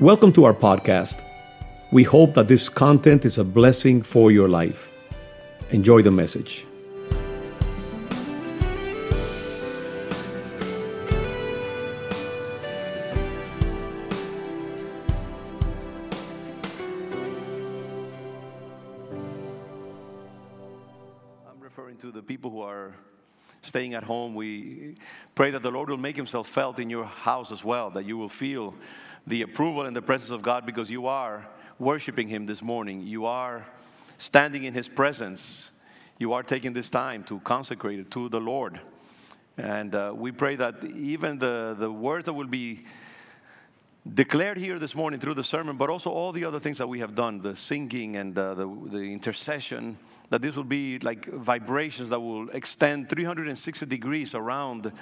Welcome to our podcast. We hope that this content is a blessing for your life. Enjoy the message. I'm referring to the people who are staying at home. We pray that the Lord will make himself felt in your house as well, that you will feel the approval and the presence of God because you are worshiping him this morning. You are standing in his presence. You are taking this time to consecrate it to the Lord. And uh, we pray that even the, the words that will be declared here this morning through the sermon, but also all the other things that we have done the singing and uh, the, the intercession that this will be like vibrations that will extend 360 degrees around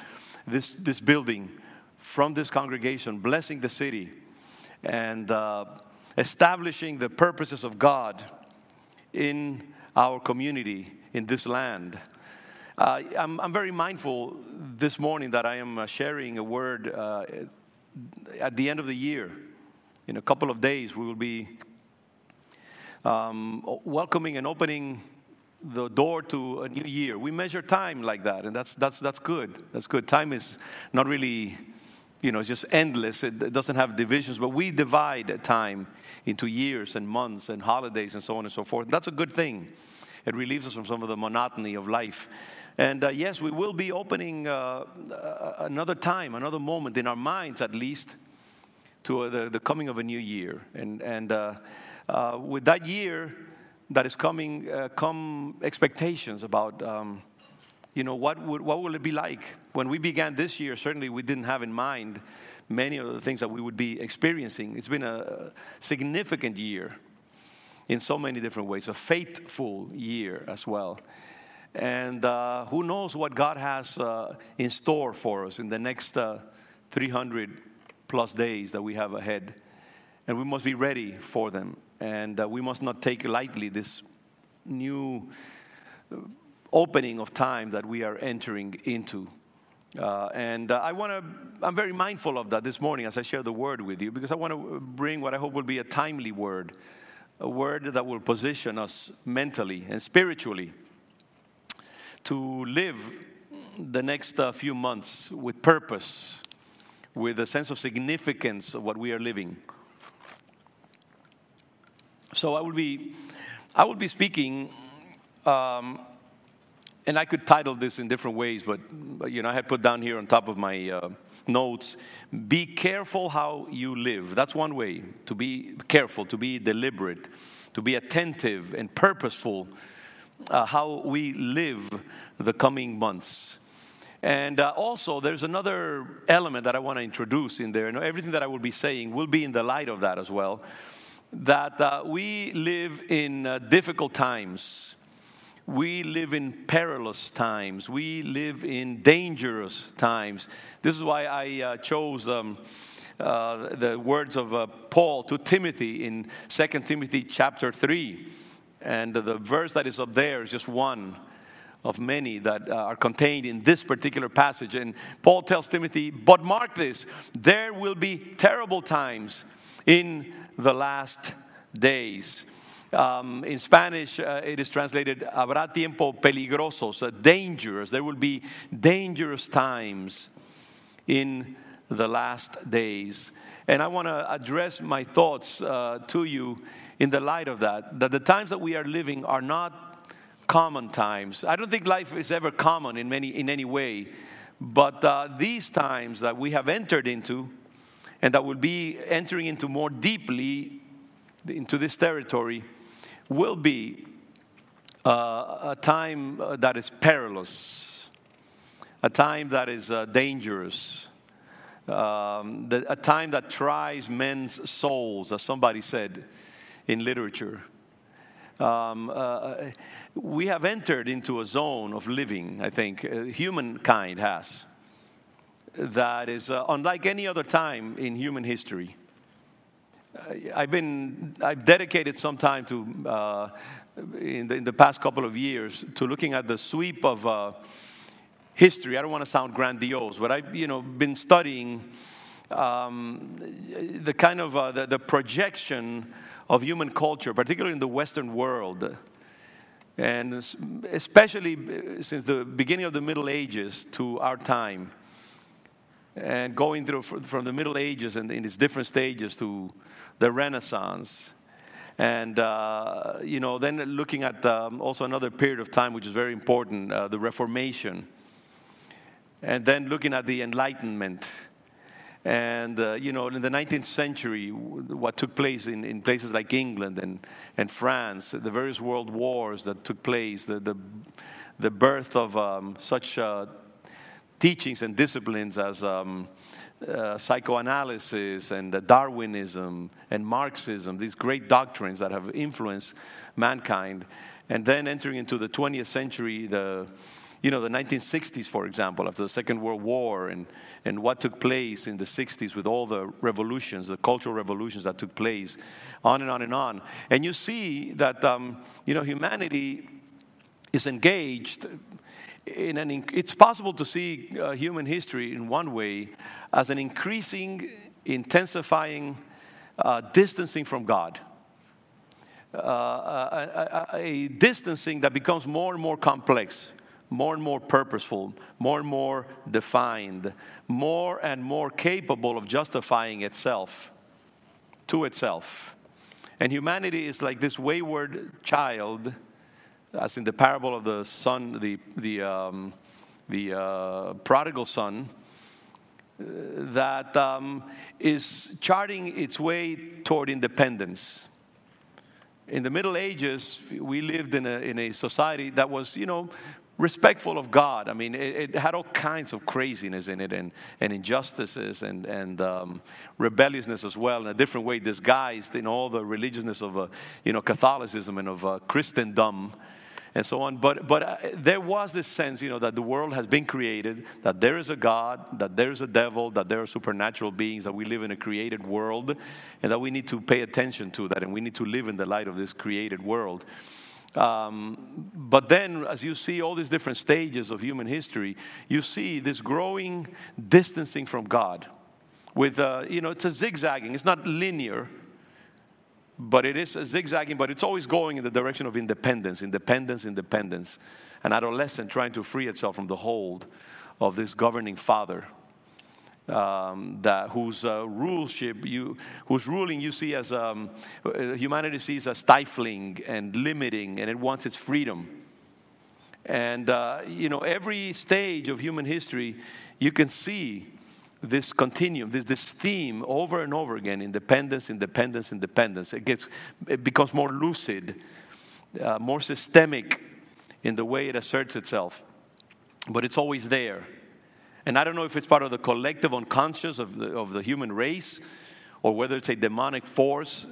this, this building from this congregation, blessing the city and uh, establishing the purposes of God in our community, in this land. Uh, I'm, I'm, very mindful this morning that I am uh, sharing a word uh, at the end of the year. In a couple of days, we will be um, welcoming and opening the door to a new year. We measure time like that, and that's, that's, that's good. That's good. Time is not really, you know, it's just endless. It doesn't have divisions, but we divide time into years and months and holidays and so on and so forth. That's a good thing. It relieves us from some of the monotony of life. And uh, yes, we will be opening uh, another time, another moment in our minds at least, to uh, the, the coming of a new year. And, and uh, uh, with that year that is coming, uh, come expectations about, um, you know, what, would, what will it be like? When we began this year, certainly we didn't have in mind many of the things that we would be experiencing. It's been a significant year in so many different ways, a faithful year as well. And uh, who knows what God has uh, in store for us in the next uh, 300 plus days that we have ahead. And we must be ready for them. And uh, we must not take lightly this new uh, opening of time that we are entering into. Uh, and uh, I want to, I'm very mindful of that this morning as I share the word with you because I want to bring what I hope will be a timely word, a word that will position us mentally and spiritually to live the next uh, few months with purpose, with a sense of significance of what we are living. So I will be, I will be speaking. Um, and I could title this in different ways, but, you know, I had put down here on top of my uh, notes be careful how you live. That's one way to be careful, to be deliberate, to be attentive and purposeful uh, how we live the coming months. And uh, also, there's another element that I want to introduce in there. And everything that I will be saying will be in the light of that as well. That uh, we live in uh, difficult times we live in perilous times. We live in dangerous times. This is why I uh, chose um, uh, the words of uh, Paul to Timothy in 2 Timothy chapter 3. And the verse that is up there is just one of many that uh, are contained in this particular passage. And Paul tells Timothy, But mark this, there will be terrible times in the last days. Um, in Spanish, uh, it is translated, habrá tiempo peligrosos, uh, dangerous. There will be dangerous times in the last days. And I want to address my thoughts uh, to you in the light of that, that the times that we are living are not common times. I don't think life is ever common in, many, in any way, but uh, these times that we have entered into and that will be entering into more deeply into this territory will be uh, a time uh, that is perilous, a time that is uh, dangerous, um, the, a time that tries men's souls, as somebody said in literature. Um, uh, we have entered into a zone of living, I think, uh, humankind has, that is uh, unlike any other time in human history. I've been, I've dedicated some time to, uh, in, the, in, the, past couple of years, to looking at the sweep of uh, history. I don't want to sound grandiose, but I've, you know, been studying um, the kind of uh, the, the projection of human culture, particularly in the Western world, and especially since the beginning of the Middle Ages to our time, and going through from the Middle Ages and in its different stages to the Renaissance. And, uh, you know, then looking at um, also another period of time which is very important, uh, the Reformation. And then looking at the Enlightenment and, uh, you know, in the 19th century, what took place in, in places like England and, and France, the various world wars that took place, the, the, the birth of um, such uh, teachings and disciplines as um, uh, psychoanalysis and Darwinism and Marxism, these great doctrines that have influenced mankind. And then entering into the 20th century, the you know, the 1960s, for example, after the Second World War, and, and what took place in the 60s with all the revolutions, the cultural revolutions that took place, on and on and on. And you see that, um, you know, humanity is engaged in an, it's possible to see uh, human history in one way as an increasing, intensifying uh, distancing from God. Uh, a, a, a, distancing that becomes more and more complex more and more purposeful, more and more defined, more and more capable of justifying itself to itself. And humanity is like this wayward child, as in the parable of the son, the, the, um, the uh, prodigal son, that um, is charting its way toward independence. In the Middle Ages, we lived in a, in a society that was, you know, respectful of God. I mean, it, it, had all kinds of craziness in it and, and injustices and, and um, rebelliousness as well in a different way, disguised in all the religiousness of uh, you know, Catholicism and of uh, Christendom and so on. But, but uh, there was this sense, you know, that the world has been created, that there is a God, that there is a devil, that there are supernatural beings, that we live in a created world, and that we need to pay attention to that, and we need to live in the light of this created world. Um, but then, as you see all these different stages of human history, you see this growing distancing from God. With, uh, you know, it's a zigzagging, it's not linear, but it is zigzagging, but it's always going in the direction of independence, independence, independence. An adolescent trying to free itself from the hold of this governing father um, that whose uh, ruleship you, whose ruling you see as um, uh, humanity sees as stifling and limiting, and it wants its freedom. And uh, you know, every stage of human history, you can see this continuum, this, this theme over and over again: independence, independence, independence. It gets, it becomes more lucid, uh, more systemic in the way it asserts itself, but it's always there. And I don't know if it's part of the collective unconscious of the, of the human race or whether it's a demonic force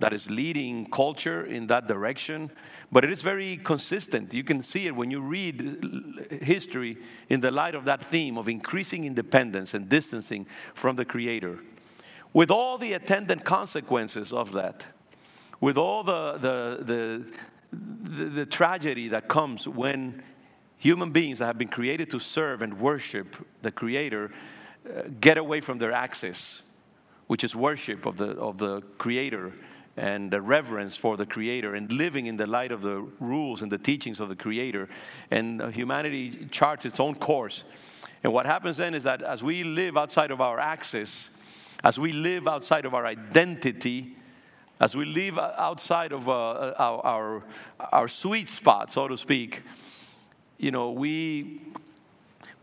that is leading culture in that direction. But it is very consistent. You can see it when you read history in the light of that theme of increasing independence and distancing from the Creator. With all the attendant consequences of that, with all the, the, the, the, the tragedy that comes when human beings that have been created to serve and worship the Creator uh, get away from their axis, which is worship of the, of the Creator and the reverence for the Creator and living in the light of the rules and the teachings of the Creator. And uh, humanity charts its own course. And what happens then is that as we live outside of our axis, as we live outside of our identity, as we live outside of uh, our, our, our sweet spot, so to speak, you know, we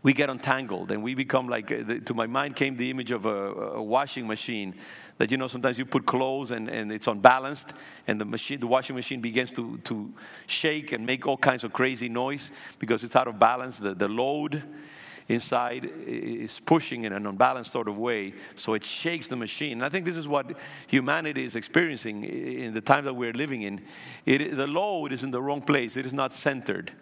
we get untangled and we become like uh, to my mind came the image of a, a, washing machine that you know sometimes you put clothes and, and it's unbalanced and the machine the washing machine begins to, to shake and make all kinds of crazy noise because it's out of balance. The, the load inside is pushing in an unbalanced sort of way. So it shakes the machine. And i think this is what humanity is experiencing in the time that we're living in. It, the load is in the wrong place. It is not centered.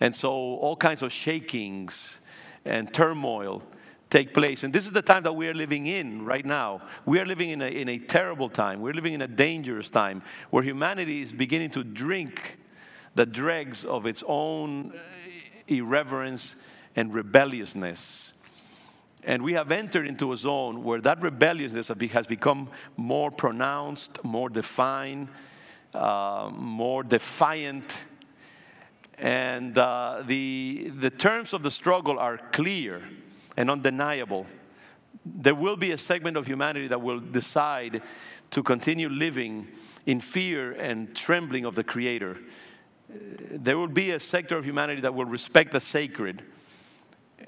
And so all kinds of shakings and turmoil take place. And this is the time that we are living in right now. We are living in a, in a terrible time. We're living in a dangerous time where humanity is beginning to drink the dregs of its own irreverence and rebelliousness. And we have entered into a zone where that rebelliousness has become more pronounced, more defined, uh, more defiant. And uh, the, the terms of the struggle are clear and undeniable. There will be a segment of humanity that will decide to continue living in fear and trembling of the Creator. There will be a sector of humanity that will respect the sacred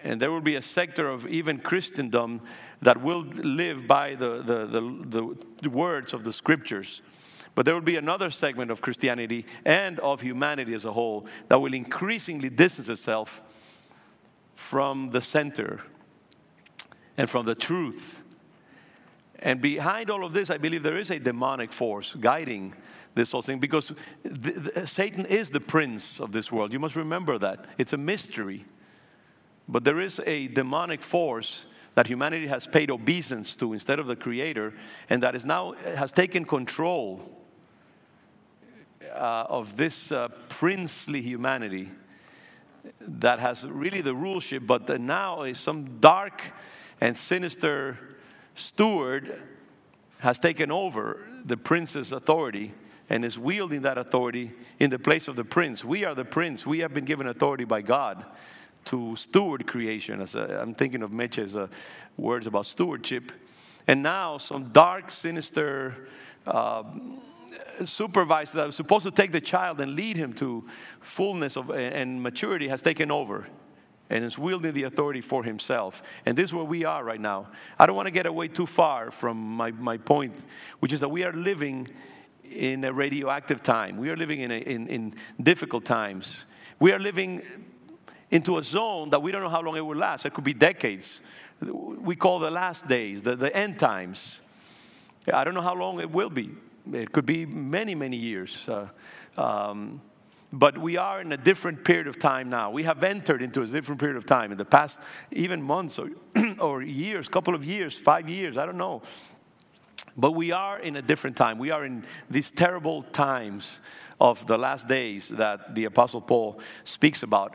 and there will be a sector of even Christendom that will live by the, the, the, the, words of the scriptures. But there will be another segment of Christianity and of humanity as a whole that will increasingly distance itself from the center and from the truth. And behind all of this, I believe there is a demonic force guiding this whole thing because the, the, Satan is the prince of this world. You must remember that. It's a mystery. But there is a demonic force that humanity has paid obeisance to instead of the creator and that is now has taken control uh, of this uh, princely humanity that has really the ruleship but now is some dark and sinister steward has taken over the prince's authority and is wielding that authority in the place of the prince we are the prince we have been given authority by god to steward creation. As a, I'm thinking of Meche's uh, words about stewardship. And now some dark, sinister uh, supervisor that was supposed to take the child and lead him to fullness of, and maturity has taken over and is wielding the authority for himself. And this is where we are right now. I don't want to get away too far from my, my point, which is that we are living in a radioactive time. We are living in, a, in, in difficult times. We are living into a zone that we don't know how long it will last. It could be decades. We call the last days, the, the end times. I don't know how long it will be. It could be many, many years. Uh, um, but we are in a different period of time now. We have entered into a different period of time in the past, even months or, or years, couple of years, five years, I don't know. But we are in a different time. We are in these terrible times of the last days that the Apostle Paul speaks about.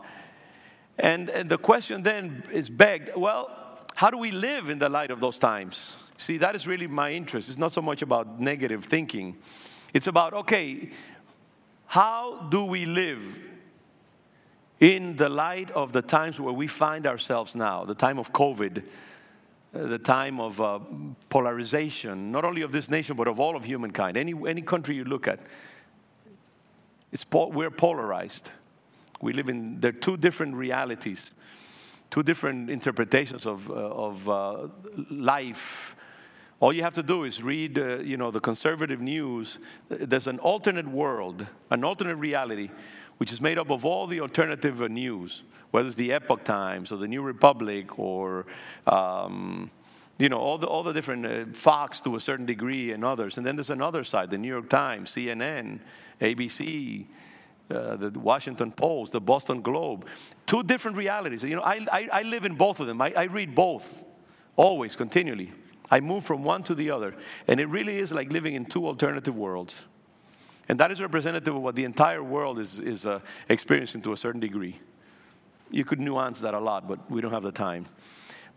And, and the question then is begged well, how do we live in the light of those times? See, that is really my interest. It's not so much about negative thinking, it's about, okay, how do we live in the light of the times where we find ourselves now, the time of COVID? Uh, the time of uh, polarization, not only of this nation, but of all of humankind. Any, any country you look at, it's, we're polarized. We live in, there are two different realities, two different interpretations of, uh, of uh, life. All you have to do is read, uh, you know, the conservative news. There's an alternate world, an alternate reality, which is made up of all the alternative uh, news, whether it's the Epoch Times or the New Republic or, um, you know, all the, all the different uh, Fox to a certain degree and others. And then there's another side, the New York Times, CNN, ABC, uh, the Washington Post, the Boston Globe. Two different realities. You know, I, I, I live in both of them. I, I read both, always, continually. I move from one to the other. And it really is like living in two alternative worlds. And that is representative of what the entire world is, is uh, experiencing to a certain degree. You could nuance that a lot, but we don't have the time.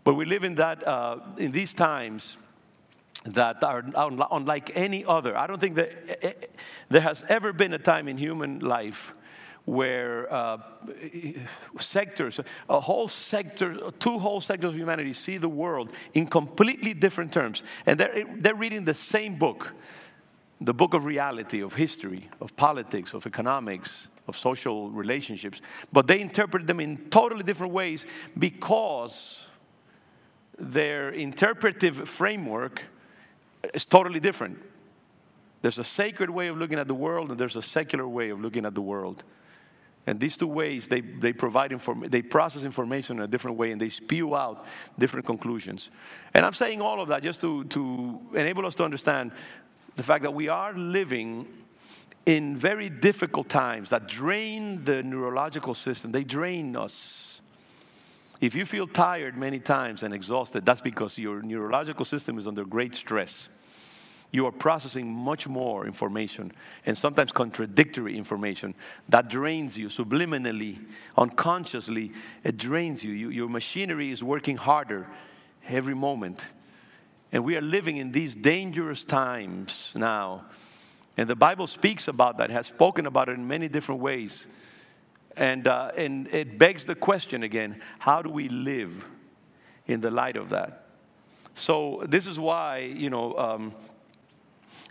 But we live in that, uh, in these times, that are unlike any other. I don't think that eh, eh, there has ever been a time in human life where uh, sectors, a whole sector, two whole sectors of humanity see the world in completely different terms. And they're, they're reading the same book, the book of reality, of history, of politics, of economics, of social relationships. But they interpret them in totally different ways because their interpretive framework is totally different. There's a sacred way of looking at the world, and there's a secular way of looking at the world. And these two ways, they, they provide inform- they process information in a different way and they spew out different conclusions. And I'm saying all of that just to, to enable us to understand the fact that we are living in very difficult times that drain the neurological system, they drain us. If you feel tired many times and exhausted, that's because your neurological system is under great stress you are processing much more information and sometimes contradictory information that drains you subliminally, unconsciously. It drains you. you your machinery is working harder every moment. And we are living in these dangerous times now. And the Bible speaks about that, has spoken about it in many different ways. And, uh, and it begs the question again how do we live in the light of that? So, this is why, you know, um,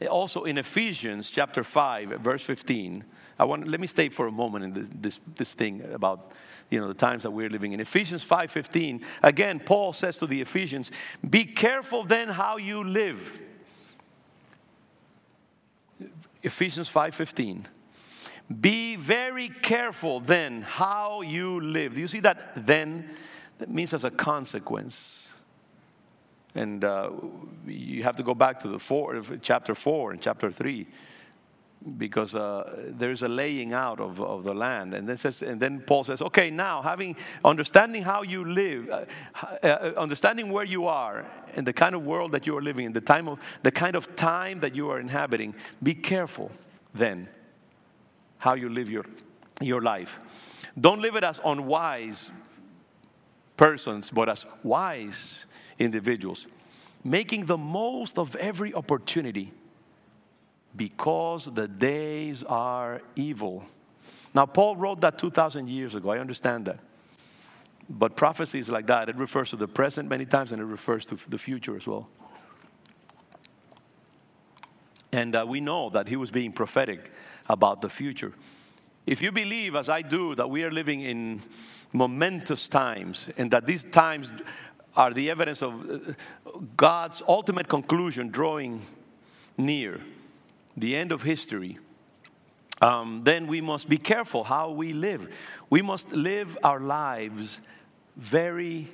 Eh, also in Ephesians chapter 5, verse 15, I want let me stay for a moment in this, this, this thing about you know the times that we're living in. Ephesians 5:15, again, Paul says to the Ephesians, be careful then how you live. Ephesians 5:15. Be very careful then how you live. Do you see that then? That means as a consequence. And uh, you have to go back to the four, chapter 4 and chapter 3 because uh, there's a laying out of, of the land and then says and then paul says okay now having understanding how you live uh, uh, understanding where you are and the kind of world that you are living in the time of the kind of time that you are inhabiting be careful then how you live your, your life. Don't live it as unwise persons, but as wise individuals, making the most of every opportunity because the days are evil. Now, Paul wrote that 2,000 years ago. I understand that. But prophecy is like that. It refers to the present many times and it refers to the future as well. And uh, we know that he was being prophetic about the future. If you believe, as I do, that we are living in momentous times and that these times are the evidence of uh, God's ultimate conclusion drawing near, the end of history, um, then we must be careful how we live. We must live our lives very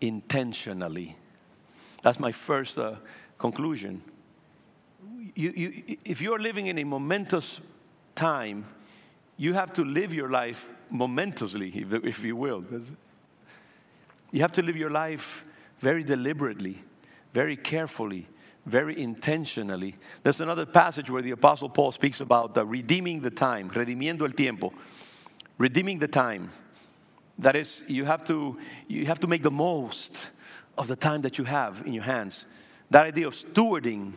intentionally. That's my first uh, conclusion. You, you, if you're living in a momentous time, you have to live your life momentously, if, if you will. You have to live your life very deliberately, very carefully, very intentionally. There's another passage where the Apostle Paul speaks about the redeeming the time, redimiendo el tiempo, redeeming the time. That is, you have to, you have to make the most of the time that you have in your hands. That idea of stewarding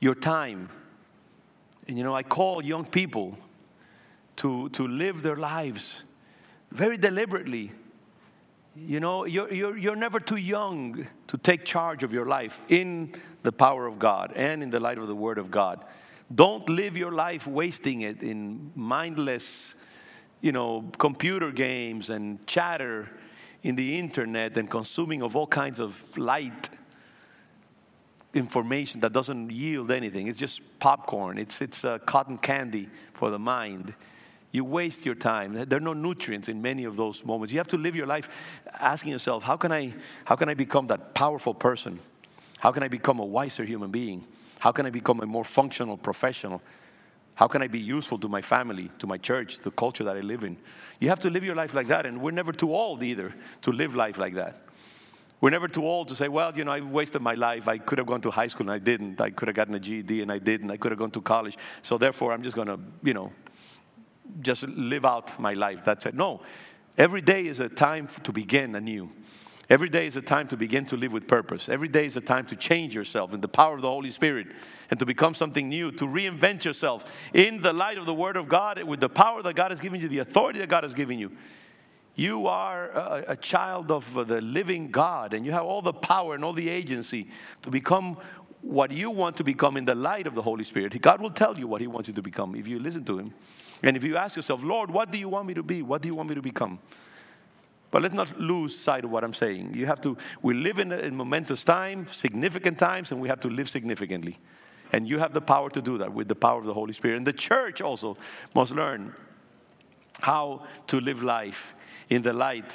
your time. And you know, I call young people to, to live their lives very deliberately. You know, you're, you're, you're never too young to take charge of your life in the power of God and in the light of the Word of God. Don't live your life wasting it in mindless, you know, computer games and chatter in the internet and consuming of all kinds of light information that doesn't yield anything. It's just popcorn. It's, it's uh, cotton candy for the mind. You waste your time. There are no nutrients in many of those moments. You have to live your life asking yourself, how can I, how can I become that powerful person? How can I become a wiser human being? How can I become a more functional professional? How can I be useful to my family, to my church, the culture that I live in? You have to live your life like that, and we're never too old either to live life like that. We're never too old to say, well, you know, I wasted my life. I could have gone to high school and I didn't. I could have gotten a GED and I didn't. I could have gone to college. So therefore, I'm just going to, you know, just live out my life. That's it. No. Every day is a time to begin anew. Every day is a time to begin to live with purpose. Every day is a time to change yourself in the power of the Holy Spirit and to become something new, to reinvent yourself in the light of the Word of God with the power that God has given you, the authority that God has given you. You are a, a child of the living God and you have all the power and all the agency to become what you want to become in the light of the Holy Spirit. God will tell you what He wants you to become if you listen to Him. And if you ask yourself, Lord, what do you want me to be? What do you want me to become? But let's not lose sight of what I'm saying. You have to, we live in, in momentous time, significant times, and we have to live significantly. And you have the power to do that with the power of the Holy Spirit. And the church also must learn how to live life in the light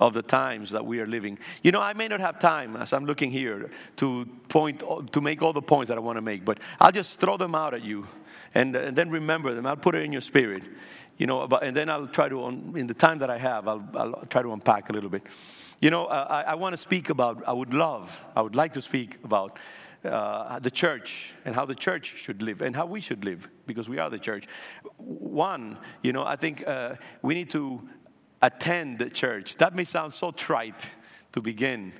of the times that we are living. You know, I may not have time as I'm looking here to point to make all the points that I want to make, but I'll just throw them out at you, and, and then remember them. I'll put it in your spirit, you know, and then I'll try to in the time that I have, I'll, I'll try to unpack a little bit. You know, I, I want to speak about. I would love. I would like to speak about. Uh, the church and how the church should live and how we should live because we are the church. One, you know, I think uh, we need to attend church. That may sound so trite to begin.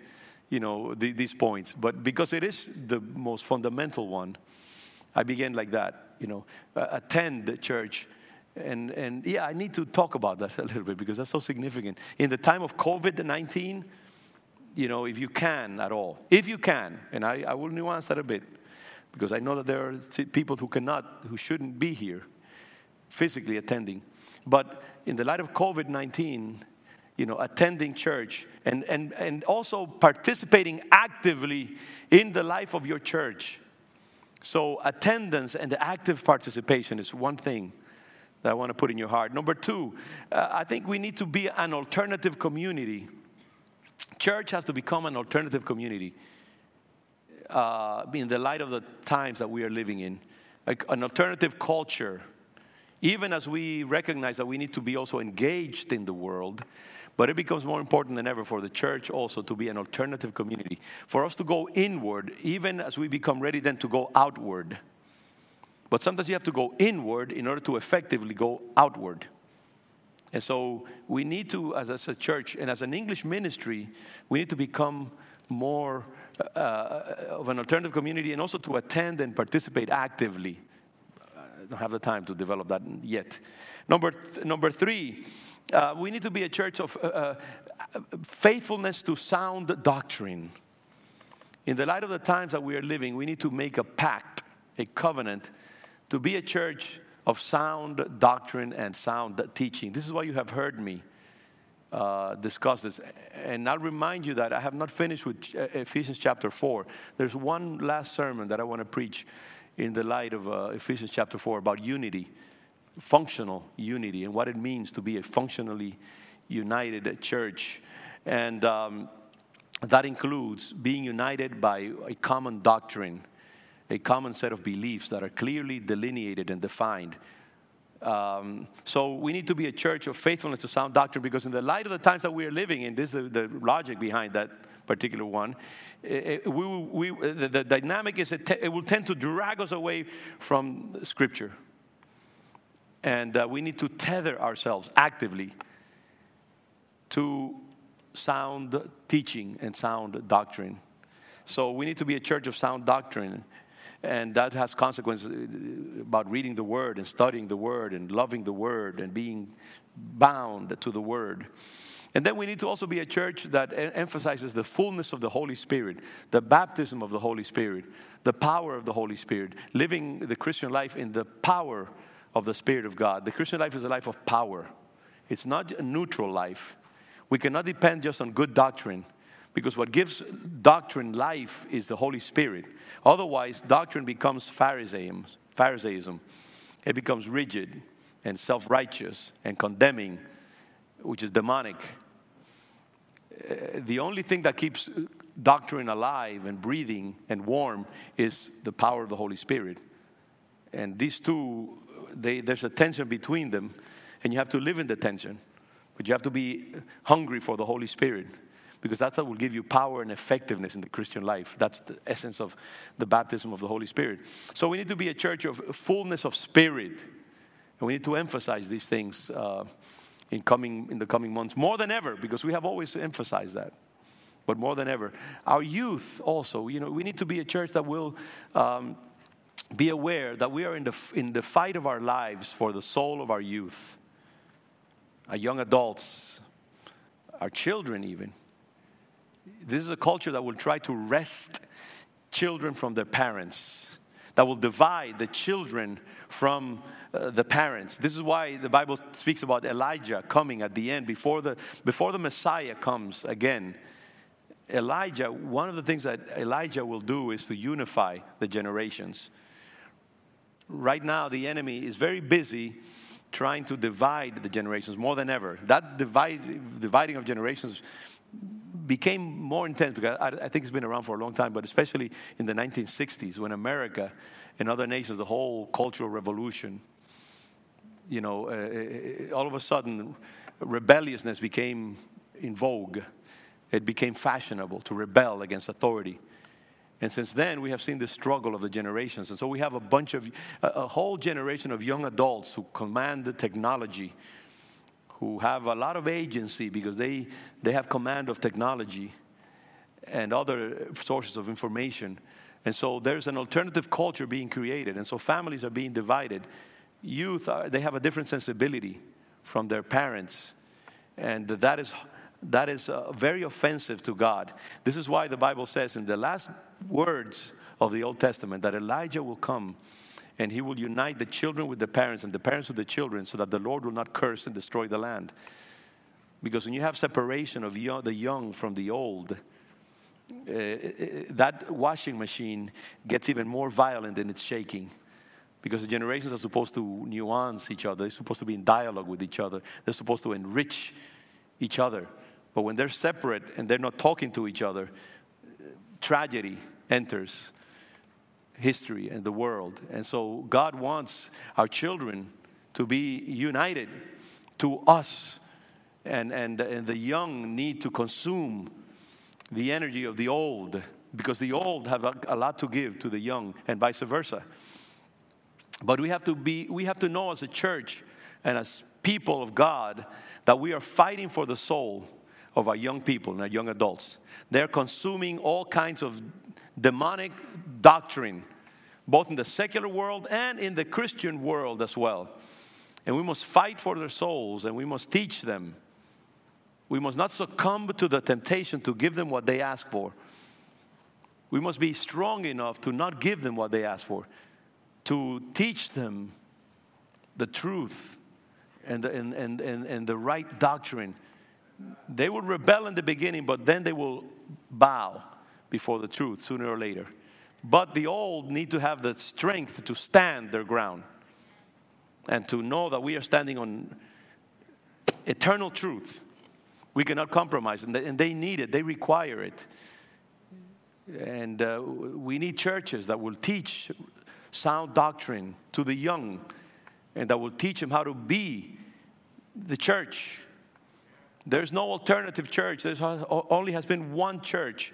you know, the, these points. But because it is the most fundamental one, I began like that, you know, uh, attend the church. And, and yeah, I need to talk about that a little bit because that's so significant. In the time of COVID 19, you know, if you can at all, if you can, and I, I will nuance that a bit because I know that there are people who cannot, who shouldn't be here physically attending. But in the light of COVID 19, you know, attending church and, and, and also participating actively in the life of your church. So, attendance and active participation is one thing that I want to put in your heart. Number two, uh, I think we need to be an alternative community. Church has to become an alternative community uh, in the light of the times that we are living in, like an alternative culture. Even as we recognize that we need to be also engaged in the world, but it becomes more important than ever for the church also to be an alternative community, for us to go inward, even as we become ready then to go outward. But sometimes you have to go inward in order to effectively go outward. And so we need to, as, a church and as an English ministry, we need to become more uh, of an alternative community and also to attend and participate actively. Don't have the time to develop that yet. Number, th- number three, uh, we need to be a church of uh, uh faithfulness to sound doctrine. In the light of the times that we are living, we need to make a pact, a covenant to be a church of sound doctrine and sound teaching. This is why you have heard me uh, discuss this. And I'll remind you that I have not finished with uh, Ephesians chapter 4. There's one last sermon that I want to preach in the light of uh, Ephesians chapter 4 about unity, functional unity, and what it means to be a functionally united church. And um, that includes being united by a common doctrine a common set of beliefs that are clearly delineated and defined. Um, so we need to be a church of faithfulness to sound doctrine because in the light of the times that we are living in, this is the, the logic behind that particular one. It, we, we, the, dynamic is it, it, will tend to drag us away from Scripture. And uh, we need to tether ourselves actively to sound teaching and sound doctrine. So we need to be a church of sound doctrine. And that has consequences uh, about reading the Word and studying the Word and loving the Word and being bound to the Word. And then we need to also be a church that emphasizes the fullness of the Holy Spirit, the baptism of the Holy Spirit, the power of the Holy Spirit, living the Christian life in the power of the Spirit of God. The Christian life is a life of power, it's not a neutral life. We cannot depend just on good doctrine because what gives doctrine life is the Holy Spirit. Otherwise, doctrine becomes Pharisaism. Pharisaism. It becomes rigid and self righteous and condemning, which is demonic. Uh, the only thing that keeps doctrine alive and breathing and warm is the power of the Holy Spirit. And these two, they, there's a tension between them, and you have to live in the tension. But you have to be hungry for the Holy Spirit because that's what will give you power and effectiveness in the Christian life. That's the essence of the baptism of the Holy Spirit. So we need to be a church of fullness of spirit, and we need to emphasize these things uh, in coming in the coming months more than ever because we have always emphasized that. But more than ever, our youth also. You know, we need to be a church that will. Um, be aware that we are in the, in the fight of our lives for the soul of our youth, our young adults, our children, even. This is a culture that will try to wrest children from their parents, that will divide the children from uh, the parents. This is why the Bible speaks about Elijah coming at the end before the, before the Messiah comes again. Elijah, one of the things that Elijah will do is to unify the generations. Right now, the enemy is very busy trying to divide the generations more than ever. That divide, dividing of generations became more intense because I, I, think it's been around for a long time, but especially in the 1960s when America and other nations, the whole cultural revolution, you know, uh, all of a sudden rebelliousness became in vogue. It became fashionable to rebel against authority. And since then, we have seen the struggle of the generations. And so we have a bunch of, a, a whole generation of young adults who command the technology, who have a lot of agency because they, they have command of technology. and other sources of information. And so there's an alternative culture being created. And so families are being divided. Youth, are, they have a different sensibility from their parents. And that is, that is uh, very offensive to God. This is why the Bible says in the last words of the Old Testament that Elijah will come and he will unite the children with the parents and the parents with the children so that the Lord will not curse and destroy the land. Because when you have separation of young, the young from the old, uh, that washing machine gets even more violent in its shaking. Because the generations are supposed to nuance each other, they're supposed to be in dialogue with each other, they're supposed to enrich each other. But when they're separate and they're not talking to each other, tragedy enters history and the world. And so God wants our children to be united to us. And, and, and the young need to consume the energy of the old because the old have a, a lot to give to the young and vice versa. But we have to be we have to know as a church and as people of God that we are fighting for the soul of our young people and our young adults. They're consuming all kinds of demonic doctrine, both in the secular world and in the Christian world as well. And we must fight for their souls and we must teach them. We must not succumb to the temptation to give them what they ask for. We must be strong enough to not give them what they ask for, to teach them the truth and the, and, and, and, and the right doctrine. They will rebel in the beginning, but then they will bow before the truth sooner or later. But the old need to have the strength to stand their ground and to know that we are standing on eternal truth. We cannot compromise, and they, and they need it, they require it. And uh, we need churches that will teach sound doctrine to the young and that will teach them how to be the church. There's no alternative church. There only has been one church,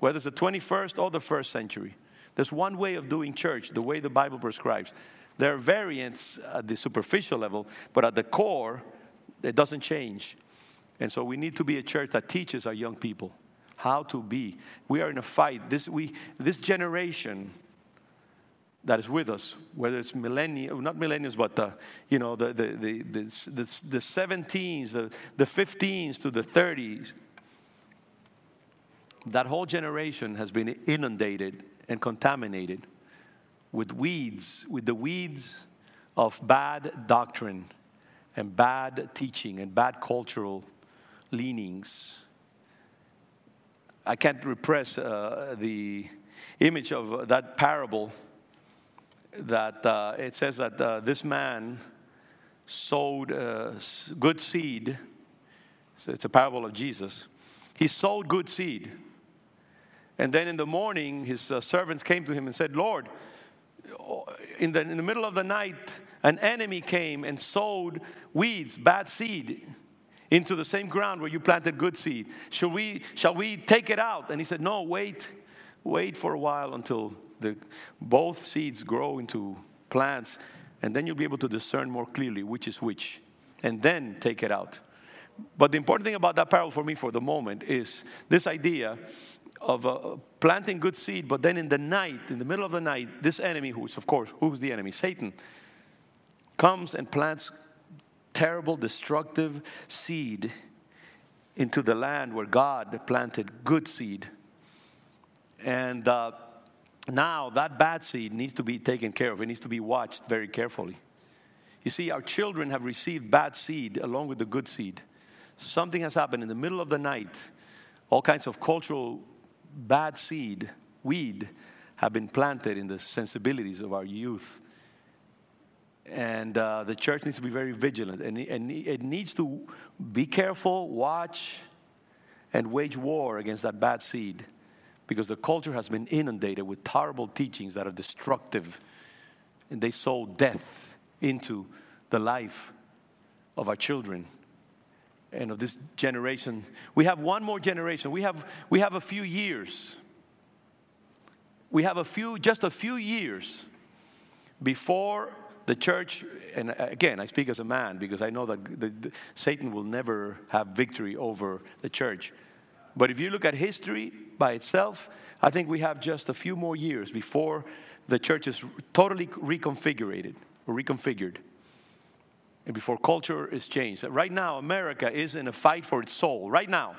whether it's the 21st or the first century. There's one way of doing church, the way the Bible prescribes. There are variants at the superficial level, but at the core, it doesn't change. And so we need to be a church that teaches our young people how to be. We are in a fight. This, we, this generation that is with us, whether it's millennials, not millennials, but the, you know, the, the, the, the, the, the 17s, the, the 15s to the 30s, that whole generation has been inundated and contaminated with weeds, with the weeds of bad doctrine and bad teaching and bad cultural leanings. I can't repress uh, the image of that parable that uh, it says that uh, this man sowed uh, good seed. So it's a parable of Jesus. He sowed good seed. And then in the morning, his uh, servants came to him and said, Lord, in the, in the middle of the night, an enemy came and sowed weeds, bad seed, into the same ground where you planted good seed. Shall we, shall we take it out? And he said, No, wait, wait for a while until the, both seeds grow into plants, and then you'll be able to discern more clearly which is which, and then take it out. But the important thing about that parable for me for the moment is this idea of uh, planting good seed, but then in the night, in the middle of the night, this enemy, who's of course, who's the enemy? Satan, comes and plants terrible, destructive seed into the land where God planted good seed. And uh, now that bad seed needs to be taken care of, it needs to be watched very carefully. You see, our children have received bad seed along with the good seed. Something has happened in the middle of the night. All kinds of cultural bad seed, weed, have been planted in the sensibilities of our youth. And uh, the church needs to be very vigilant. And, and it needs to be careful, watch, and wage war against that bad seed because the culture has been inundated with terrible teachings that are destructive and they sow death into the life of our children and of this generation. We have one more generation. We have, we have a few years. We have a few, just a few years before the church, and again, I speak as a man because I know that the, the, Satan will never have victory over the church. But if you look at history by itself, I think we have just a few more years before the church is totally reconfigured reconfigured and before culture is changed. Right now, America is in a fight for its soul, right now.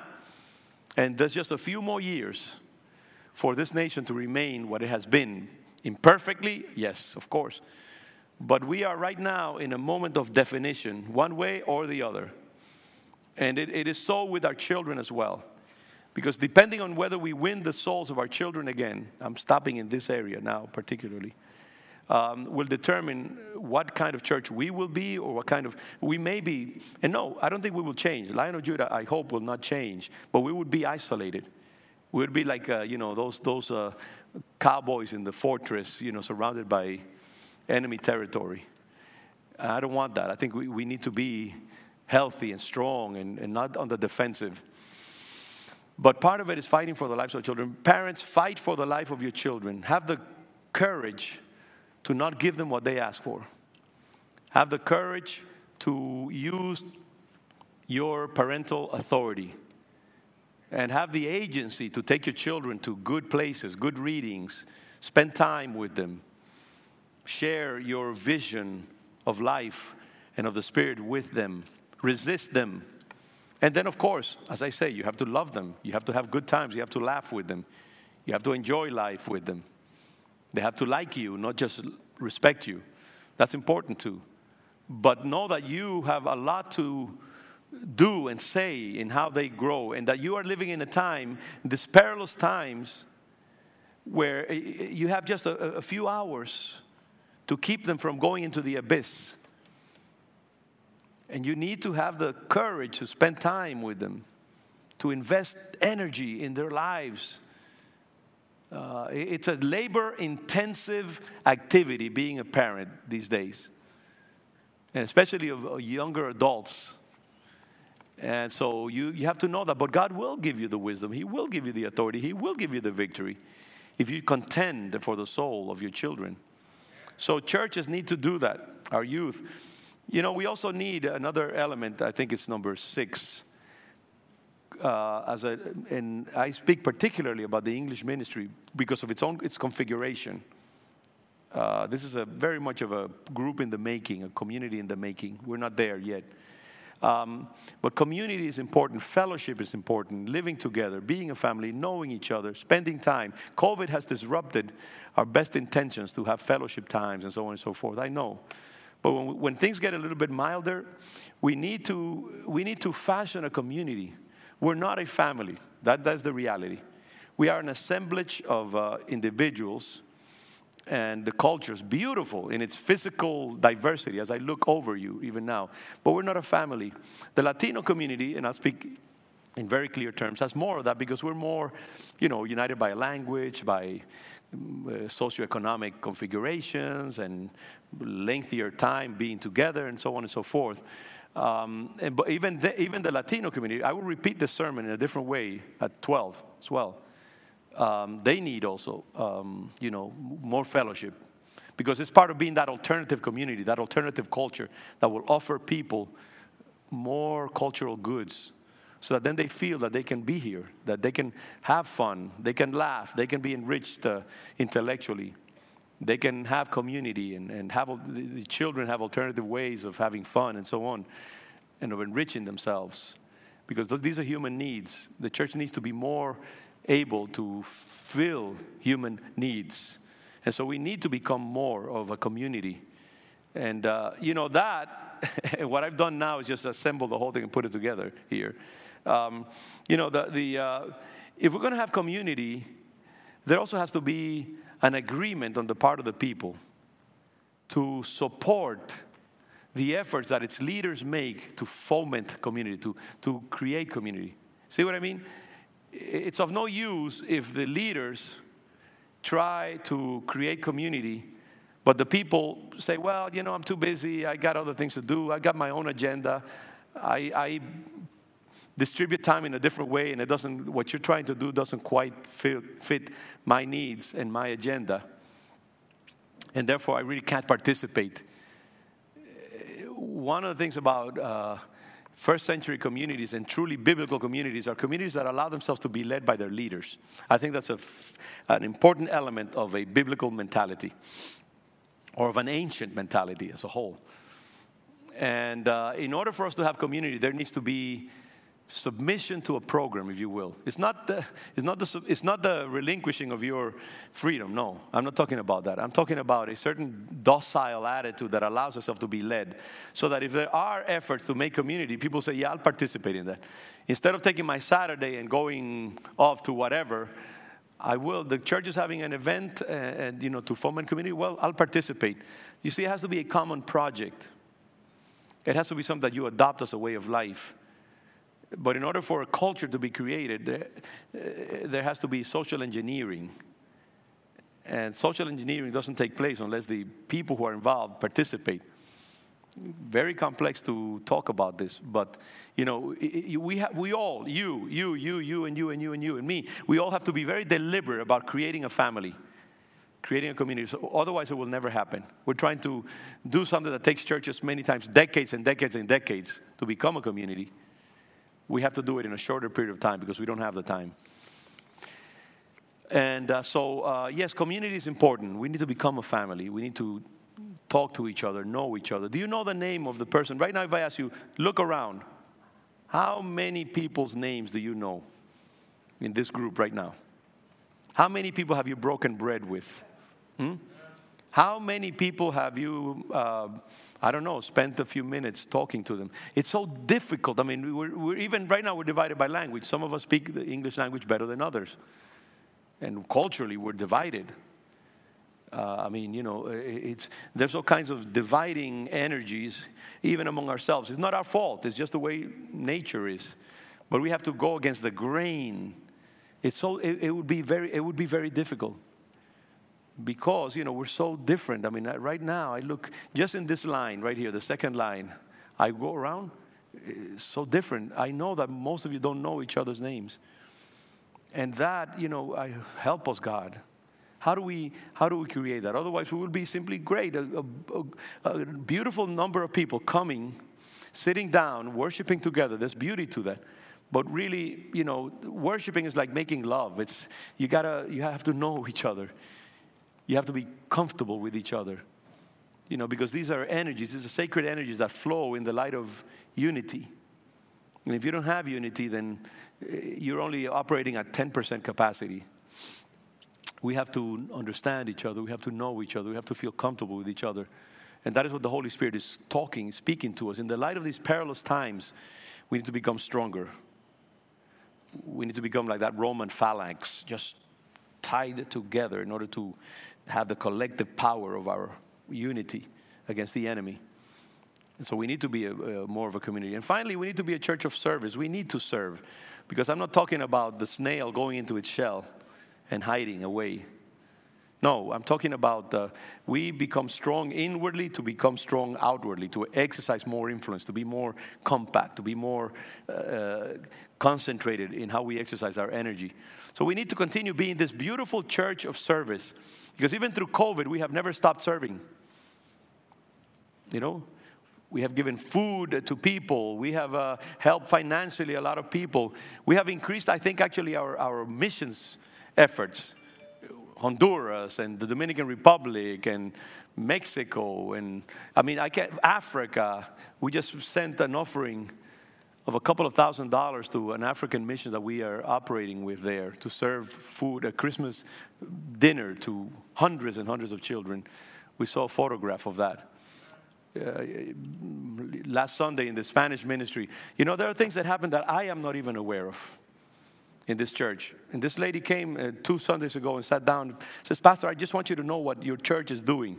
And there's just a few more years for this nation to remain what it has been. Imperfectly, yes, of course. But we are right now in a moment of definition, one way or the other. And it, it is so with our children as well. Because depending on whether we win the souls of our children again, I'm stopping in this area now, particularly um, will determine what kind of church we will be or what kind of we may be. And no, I don't think we will change. Lion of Judah, I hope, will not change, but we would be isolated. We would be like uh, you know those those uh, cowboys in the fortress, you know, surrounded by enemy territory. I don't want that. I think we, we need to be healthy and strong and, and not on the defensive. But part of it is fighting for the lives of children. Parents, fight for the life of your children. Have the courage to not give them what they ask for. Have the courage to use your parental authority and have the agency to take your children to good places, good readings, spend time with them, share your vision of life and of the Spirit with them, resist them. And then, of course, as I say, you have to love them, you have to have good times, you have to laugh with them, you have to enjoy life with them. They have to like you, not just respect you. That's important too. But know that you have a lot to do and say in how they grow, and that you are living in a time, these perilous times, where you have just a, a few hours to keep them from going into the abyss. And you need to have the courage to spend time with them, to invest energy in their lives uh, it's a labor intensive activity being a parent these days, and especially of younger adults. And so you, you have to know that. But God will give you the wisdom, He will give you the authority, He will give you the victory if you contend for the soul of your children. So churches need to do that, our youth. You know, we also need another element, I think it's number six uh, as a, and I speak particularly about the English ministry because of its own its configuration. Uh, this is a very much of a group in the making, a community in the making. We're not there yet. Um, but community is important, fellowship is important, living together, being a family, knowing each other, spending time. COVID has disrupted our best intentions to have fellowship times and so on and so forth. I know. But when, when things get a little bit milder, we need to, we need to fashion a community we're not a family. That, that's the reality. We are an assemblage of uh, individuals, and the culture is beautiful in its physical diversity as I look over you even now. But we're not a family. The Latino community, and I'll speak in very clear terms, has more of that because we're more, you know, united by language, by mm, uh, socioeconomic configurations, and lengthier time being together, and so on and so forth. Um, and, but even the, even the Latino community, I will repeat the sermon in a different way at 12 as well. Um, they need also, um, you know, more fellowship because it's part of being that alternative community, that alternative culture that will offer people more cultural goods so that then they feel that they can be here, that they can have fun, they can laugh, they can be enriched uh, intellectually. They can have community and, and have the children have alternative ways of having fun and so on and of enriching themselves because those, these are human needs. The church needs to be more able to fill human needs. And so we need to become more of a community. And, uh, you know, that, what I've done now is just assemble the whole thing and put it together here. Um, you know, the, the, uh, if we're going to have community, there also has to be an agreement on the part of the people to support the efforts that its leaders make to foment community, to, to create community. See what I mean? It's of no use if the leaders try to create community, but the people say, well, you know, I'm too busy, I got other things to do, I got my own agenda, I, I distribute time in a different way and it doesn't what you're trying to do doesn't quite fit, fit my needs and my agenda and therefore i really can't participate one of the things about uh, first century communities and truly biblical communities are communities that allow themselves to be led by their leaders. I think that's a, an important element of a biblical mentality or of an ancient mentality as a whole. And uh, in order for us to have community, there needs to be submission to a program, if you will. It's not, the, it's, not the, it's not the relinquishing of your freedom. No, I'm not talking about that. I'm talking about a certain docile attitude that allows yourself to be led. So that if there are efforts to make community, people say, Yeah, I'll participate in that. Instead of taking my Saturday and going off to whatever, I will. The church is having an event uh, and you know to form foment community. Well, I'll participate. You see, it has to be a common project. It has to be something that you adopt as a way of life. But in order for a culture to be created, there, uh, there has to be social engineering. And social engineering doesn't take place unless the people who are involved participate. Very complex to talk about this, but you know, we, have, we all, you, you, you, you, and you, and you, and you, and me, we all have to be very deliberate about creating a family creating a community. So otherwise, it will never happen. We're trying to do something that takes churches many times decades and decades and decades to become a community we have to do it in a shorter period of time because we don't have the time. And uh, so, uh, yes, community is important. We need to become a family. We need to talk to each other, know each other. Do you know the name of the person? Right now, if I ask you, look around. How many people's names do you know in this group right now? How many people have you broken bread with? Hmm? How many people have you, uh, I don't know, spent a few minutes talking to them? It's so difficult. I mean, we're, we're, even right now we're divided by language. Some of us speak the English language better than others, and culturally we're divided. Uh, I mean, you know, it's there's all kinds of dividing energies even among ourselves. It's not our fault. It's just the way nature is. But we have to go against the grain. It's so it, it would be very it would be very difficult because you know we're so different. I mean right now i look just in this line right here the second line. I go around it's so different. I know that most of you don't know each other's names. And that you know I, help us god. How do we how do we create that? Otherwise we will be simply great. A, a, a beautiful number of people coming sitting down worshiping together. There's beauty to that. But really you know worshiping is like making love. It's you gotta you have to know each other you have to be comfortable with each other. You know, because these are energies, these are sacred energies that flow in the light of unity. And if you don't have unity, then eh, you're only operating at 10% capacity. We have to understand each other, we have to know each other, we have to feel comfortable with each other. And that is what the Holy Spirit is talking, speaking to us. In the light of these perilous times, we need to become stronger. We need to become like that Roman phalanx, just tied together in order to have the collective power of our unity against the enemy. And so we need to be a, a, more of a community. And finally, we need to be a church of service. We need to serve. Because I'm not talking about the snail going into its shell and hiding away. No, I'm talking about uh, we become strong inwardly to become strong outwardly, to exercise more influence, to be more compact, to be more uh, concentrated in how we exercise our energy. So we need to continue being this beautiful church of service because even through COVID, we have never stopped serving. You know, we have given food to people. We have uh, helped financially a lot of people. We have increased, I think, actually, our, our missions efforts. Honduras and the Dominican Republic and Mexico and I mean I can Africa. We just sent an offering of a couple of thousand dollars to an African mission that we are operating with there to serve food, a Christmas dinner to hundreds and hundreds of children. We saw a photograph of that. Uh, last Sunday in the Spanish ministry. You know, there are things that happen that I am not even aware of in this church. And this lady came uh, two Sundays ago and sat down. Says, Pastor, I just want you to know what your church is doing.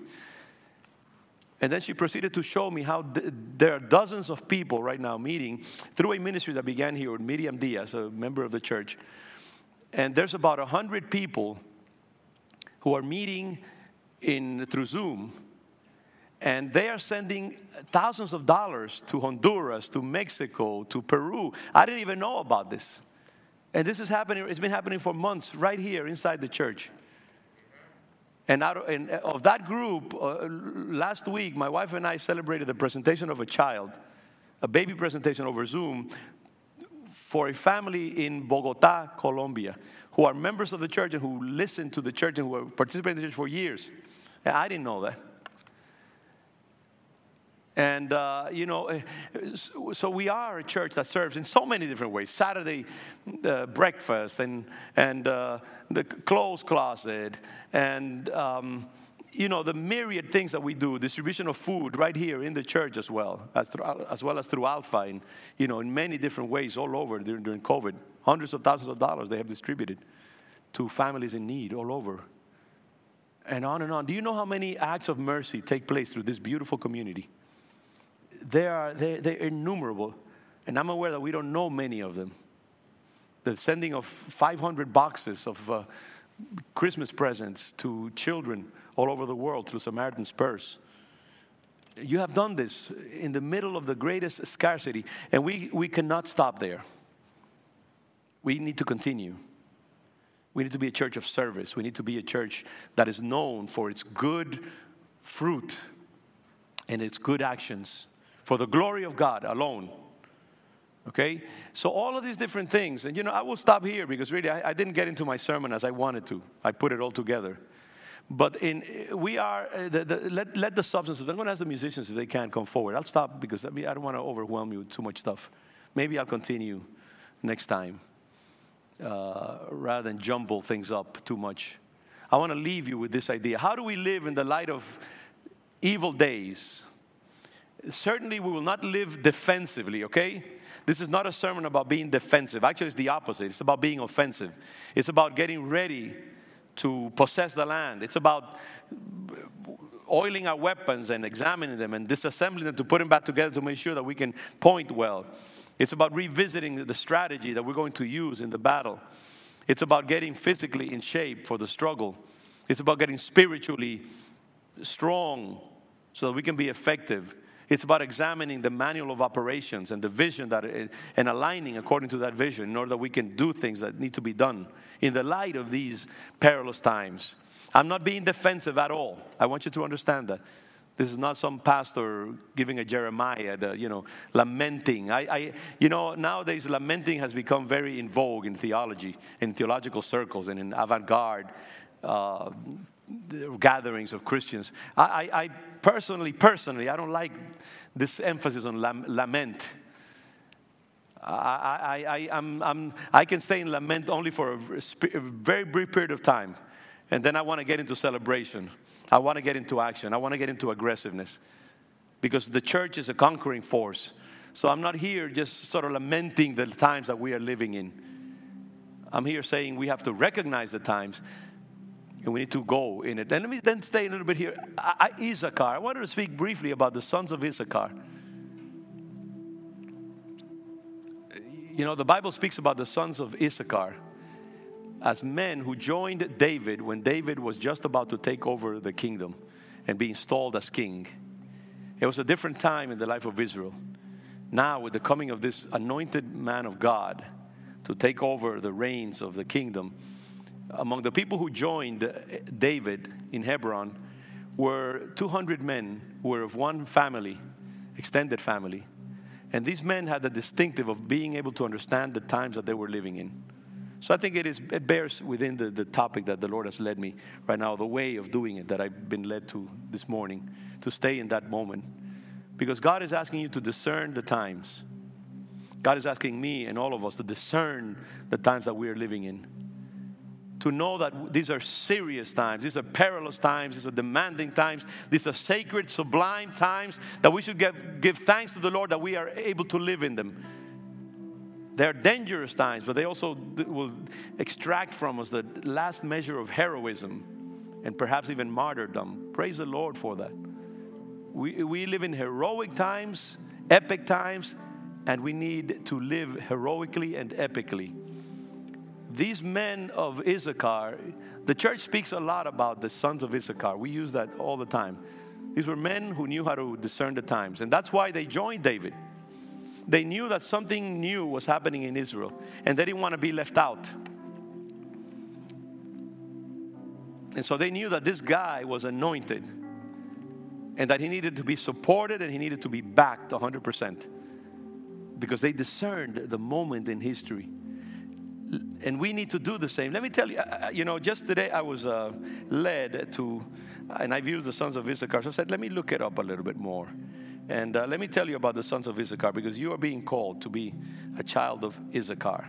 And then she proceeded to show me how th- there are dozens of people right now meeting through a ministry that began here with Miriam Diaz, a member of the church. And there's about 100 people who are meeting in, through Zoom. And they are sending thousands of dollars to Honduras, to Mexico, to Peru. I didn't even know about this. And this is happening, it's been happening for months right here inside the church. And out of, and of that group, uh, last week, my wife and I celebrated the presentation of a child, a baby presentation over Zoom for a family in Bogota, Colombia, who are members of the church and who listen to the church and who have participated in the church for years. And I didn't know that. And, uh, you know, eh, so we are a church that serves in so many different ways. Saturday uh, breakfast and, and uh, the clothes closet and, um, you know, the myriad things that we do, distribution of food right here in the church as well, as, through, as well as through Alpha, and, you know, in many different ways all over during, during COVID. Hundreds of thousands of dollars they have distributed to families in need all over. And on and on. Do you know how many acts of mercy take place through this beautiful community? They are they, they're innumerable. And I'm aware that we don't know many of them. The sending of 500 boxes of uh, Christmas presents to children all over the world through Samaritan's Purse. You have done this in the middle of the greatest scarcity, and we, we cannot stop there. We need to continue. We need to be a church of service. We need to be a church that is known for its good fruit and its good actions for the glory of God alone. Okay? So, all of these different things, and you know, I will stop here because really I, I didn't get into my sermon as I wanted to. I put it all together. But in, we are, uh, the, the, let, let the substance, I'm going to ask the musicians if they can come forward. I'll stop because I, don't want to overwhelm you with too much stuff. Maybe I'll continue next time uh, rather than jumble things up too much. I want to leave you with this idea. How do we live in the light of evil days? Certainly we will not live defensively, okay? This is not a sermon about being defensive. Actually, it's the opposite. It's about being offensive. It's about getting ready to possess the land. It's about oiling our weapons and examining them and disassembling them to put them back together to make sure that we can point well. It's about revisiting the strategy that we're going to use in the battle. It's about getting physically in shape for the struggle. It's about getting spiritually strong so that we can be effective. It's about examining the manual of operations and the vision that and aligning according to that vision in order that we can do things that need to be done in the light of these perilous times. I'm not being defensive at all. I want you to understand that. This is not some pastor giving a Jeremiah, the, you know, lamenting. I, I, you know, nowadays lamenting has become very in vogue in theology, in theological circles, and in avant-garde uh, gatherings of Christians. I, I, I, personally, personally, I don't like this emphasis on lament. I, I, I, I'm, I'm, I can stay in lament only for a, a very brief period of time, and then I want to get into celebration. I want to get into action. I want to get into aggressiveness because the church is a conquering force. So I'm not here just sort of lamenting the times that we are living in. I'm here saying we have to recognize the times and we need to go in it. And let me then stay a little bit here. I, I, Issachar, I wanted to speak briefly about the sons of Issachar. You know, the Bible speaks about the sons of Issachar as men who joined David when David was just about to take over the kingdom and be installed as king. It was a different time in the life of Israel. Now, with the coming of this anointed man of God to take over the reins of the kingdom, among the people who joined David in Hebron were 200 men who were of one family, extended family. And these men had the distinctive of being able to understand the times that they were living in. So I think it, is, it bears within the, the topic that the Lord has led me right now, the way of doing it that I've been led to this morning, to stay in that moment. Because God is asking you to discern the times. God is asking me and all of us to discern the times that we are living in to know that these are serious times, these are perilous times, these are demanding times, these are sacred, sublime times that we should give, give thanks to the Lord that we are able to live in them. They're dangerous times, but they also will extract from us the last measure of heroism and perhaps even martyrdom. Praise the Lord for that. We, we live in heroic times, epic times, and we need to live heroically and epically these men of Issachar, the church speaks a lot about the sons of Issachar. We use that all the time. These were men who knew how to discern the times, and that's why they joined David. They knew that something new was happening in Israel, and they didn't want to be left out. And so they knew that this guy was anointed and that he needed to be supported and he needed to be backed 100%. because they discerned the moment in history. And we need to do the same. Let me tell you, you know, just today I was uh, led to, and I've used the sons of Issachar. So I said, let me look it up a little bit more. And uh, let me tell you about the sons of Issachar because you are being called to be a child of Issachar.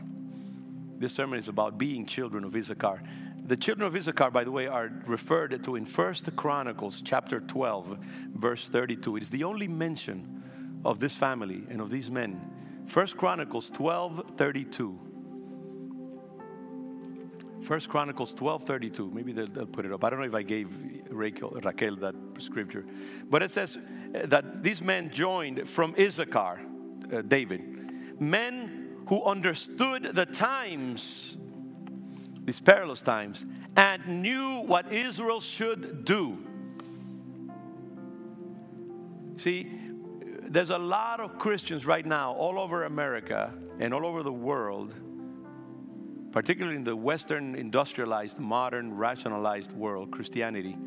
This sermon is about being children of Issachar. The children of Issachar, by the way, are referred to in First Chronicles chapter 12, verse 32. It is the only mention of this family and of these men. First Chronicles 12, 32. First Chronicles 12, 32. Maybe they'll, they'll, put it up. I don't know if I gave Raquel, Raquel that scripture. But it says that these men joined from Issachar, uh, David. Men who understood the times, these perilous times, and knew what Israel should do. See, there's a lot of Christians right now all over America and all over the world, particularly in the Western industrialized, modern, rationalized world, Christianity,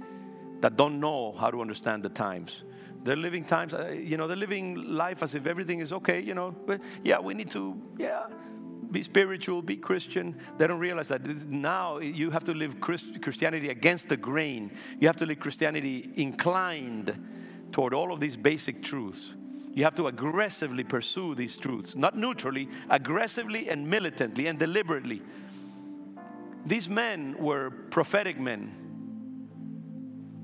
that don't know how to understand the times. They're living times, uh, you know, they're living life as if everything is okay, you know. Yeah, we need to, yeah, be spiritual, be Christian. They don't realize that now you have to live Christianity against the grain. You have to live Christianity inclined toward all of these basic truths. You have to aggressively pursue these truths, not neutrally, aggressively and militantly and deliberately. These men were prophetic men.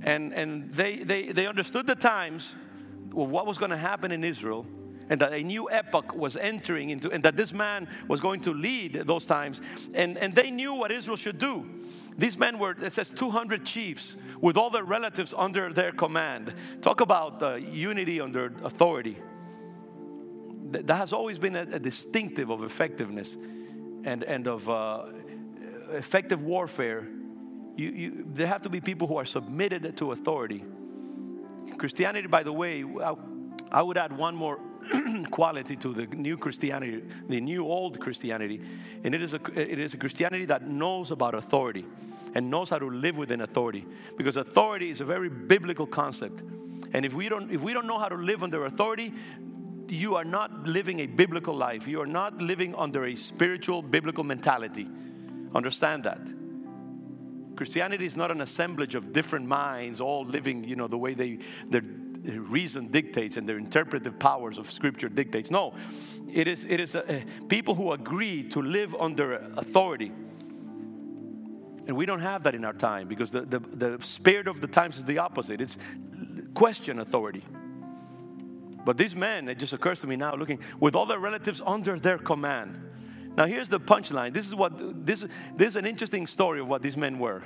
And, and they, they, they understood the times of what was going to happen in Israel and that a new epoch was entering into, and that this man was going to lead those times. And, and they knew what Israel should do. These men were, it says, 200 chiefs with all their relatives under their command. Talk about uh, unity under authority. That has always been a, a distinctive of effectiveness and, and of uh, effective warfare. You, you, there have to be people who are submitted to authority. Christianity, by the way, I, would add one more quality to the new Christianity, the new old Christianity, and it is a it is a Christianity that knows about authority and knows how to live within authority because authority is a very biblical concept. And if we don't if we don't know how to live under authority, you are not living a biblical life. You are not living under a spiritual biblical mentality. Understand that. Christianity is not an assemblage of different minds all living, you know, the way they their reason dictates and their interpretive powers of scripture dictates. No, it is, it is a, people who agree to live under authority. And we don't have that in our time because the, the, the spirit of the times is the opposite. It's question authority. But these men, it just occurs to me now looking, with all their relatives under their command. Now here's the punchline. This is what this this is an interesting story of what these men were.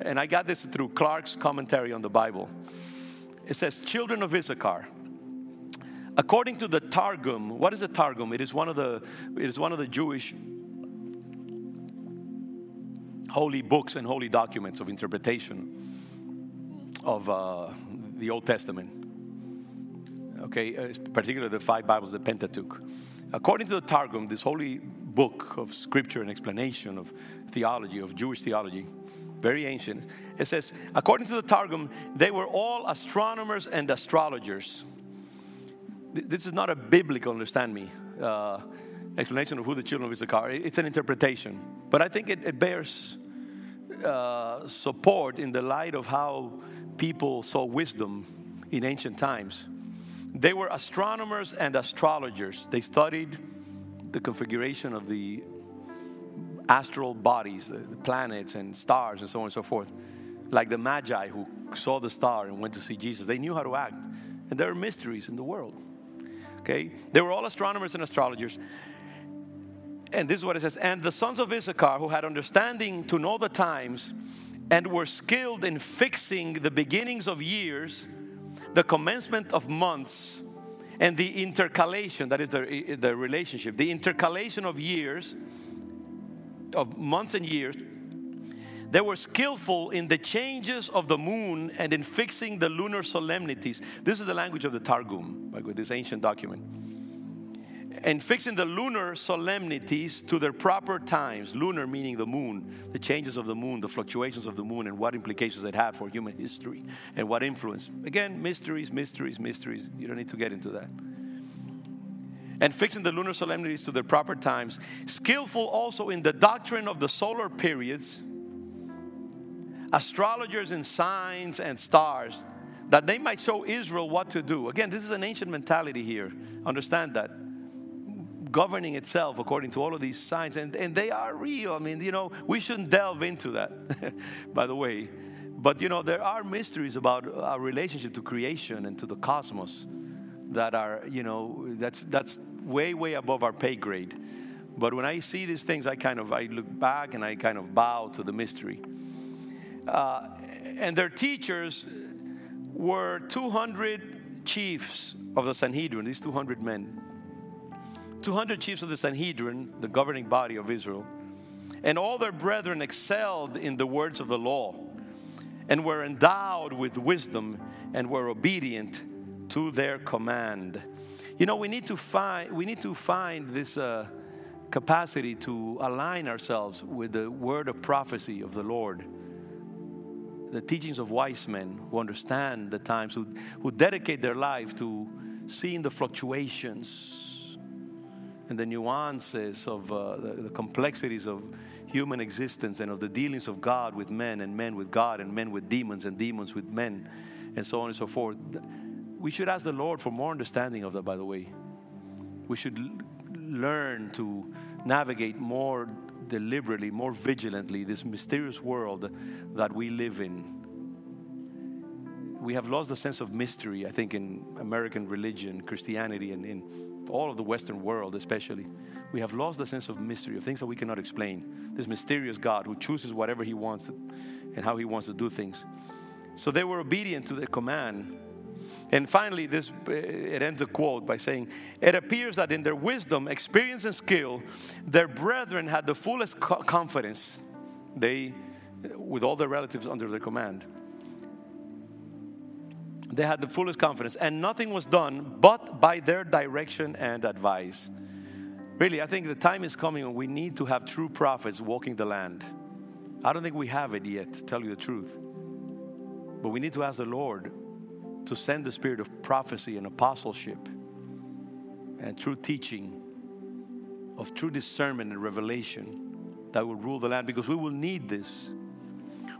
And I got this through Clarke's commentary on the Bible it says, children of Issachar. According to the Targum, what is a Targum? It is one of the, it is one of the Jewish holy books and holy documents of interpretation of uh, the Old Testament. Okay, uh, particularly the five Bibles, the Pentateuch. According to the Targum, this holy book of scripture and explanation of theology, of Jewish theology, very ancient. It says, according to the Targum, they were all astronomers and astrologers. This is not a biblical, understand me, uh, explanation of who the children of Issachar. It's an interpretation, but I think it, it bears uh, support in the light of how people saw wisdom in ancient times. They were astronomers and astrologers. They studied the configuration of the astral bodies, the planets and stars and so on and so forth. Like the Magi who saw the star and went to see Jesus. They knew how to act. And there are mysteries in the world. Okay? They were all astronomers and astrologers. And this is what it says And the sons of Issachar, who had understanding to know the times and were skilled in fixing the beginnings of years, the commencement of months, and the intercalation that is the, the relationship, the intercalation of years of months and years, they were skillful in the changes of the moon and in fixing the lunar solemnities. This is the language of the Targum, with this ancient document. And fixing the lunar solemnities to their proper times. Lunar meaning the moon, the changes of the moon, the fluctuations of the moon, and what implications it had for human history and what influence. Again, mysteries, mysteries, mysteries. You don't need to get into that. And fixing the lunar solemnities to their proper times, skillful also in the doctrine of the solar periods, astrologers in signs and stars, that they might show Israel what to do. Again, this is an ancient mentality here. Understand that. Governing itself according to all of these signs, and, and they are real. I mean, you know, we shouldn't delve into that, by the way. But, you know, there are mysteries about our relationship to creation and to the cosmos that are, you know, that's, that's way, way above our pay grade. But when I see these things, I kind of I look back and I kind of bow to the mystery. Uh, and their teachers were 200 chiefs of the Sanhedrin, these 200 men. 200 chiefs of the Sanhedrin, the governing body of Israel. And all their brethren excelled in the words of the law and were endowed with wisdom and were obedient to their command. You know, we need to find, we need to find this uh, capacity to align ourselves with the word of prophecy of the Lord. The teachings of wise men who understand the times, who, who dedicate their life to seeing the fluctuations and the nuances of uh, the, the complexities of human existence and of the dealings of God with men and men with God and men with demons and demons with men and so on and so forth we should ask the Lord for more understanding of that, by the way. We should learn to navigate more deliberately, more vigilantly this mysterious world that we live in. We have lost the sense of mystery, I think, in American religion, Christianity, and in all of the Western world, especially. We have lost the sense of mystery, of things that we cannot explain. This mysterious God who chooses whatever He wants and how He wants to do things. So they were obedient to the command and finally, this eh, it ends a quote by saying, "It appears that in their wisdom, experience, and skill, their brethren had the fullest confidence. They, with all their relatives under their command, they had the fullest confidence, and nothing was done but by their direction and advice." Really, I think the time is coming when we need to have true prophets walking the land. I don't think we have it yet, to tell you the truth. But we need to ask the Lord to send the spirit of prophecy and apostleship and true teaching, of true discernment and revelation that will rule the land because we will need this.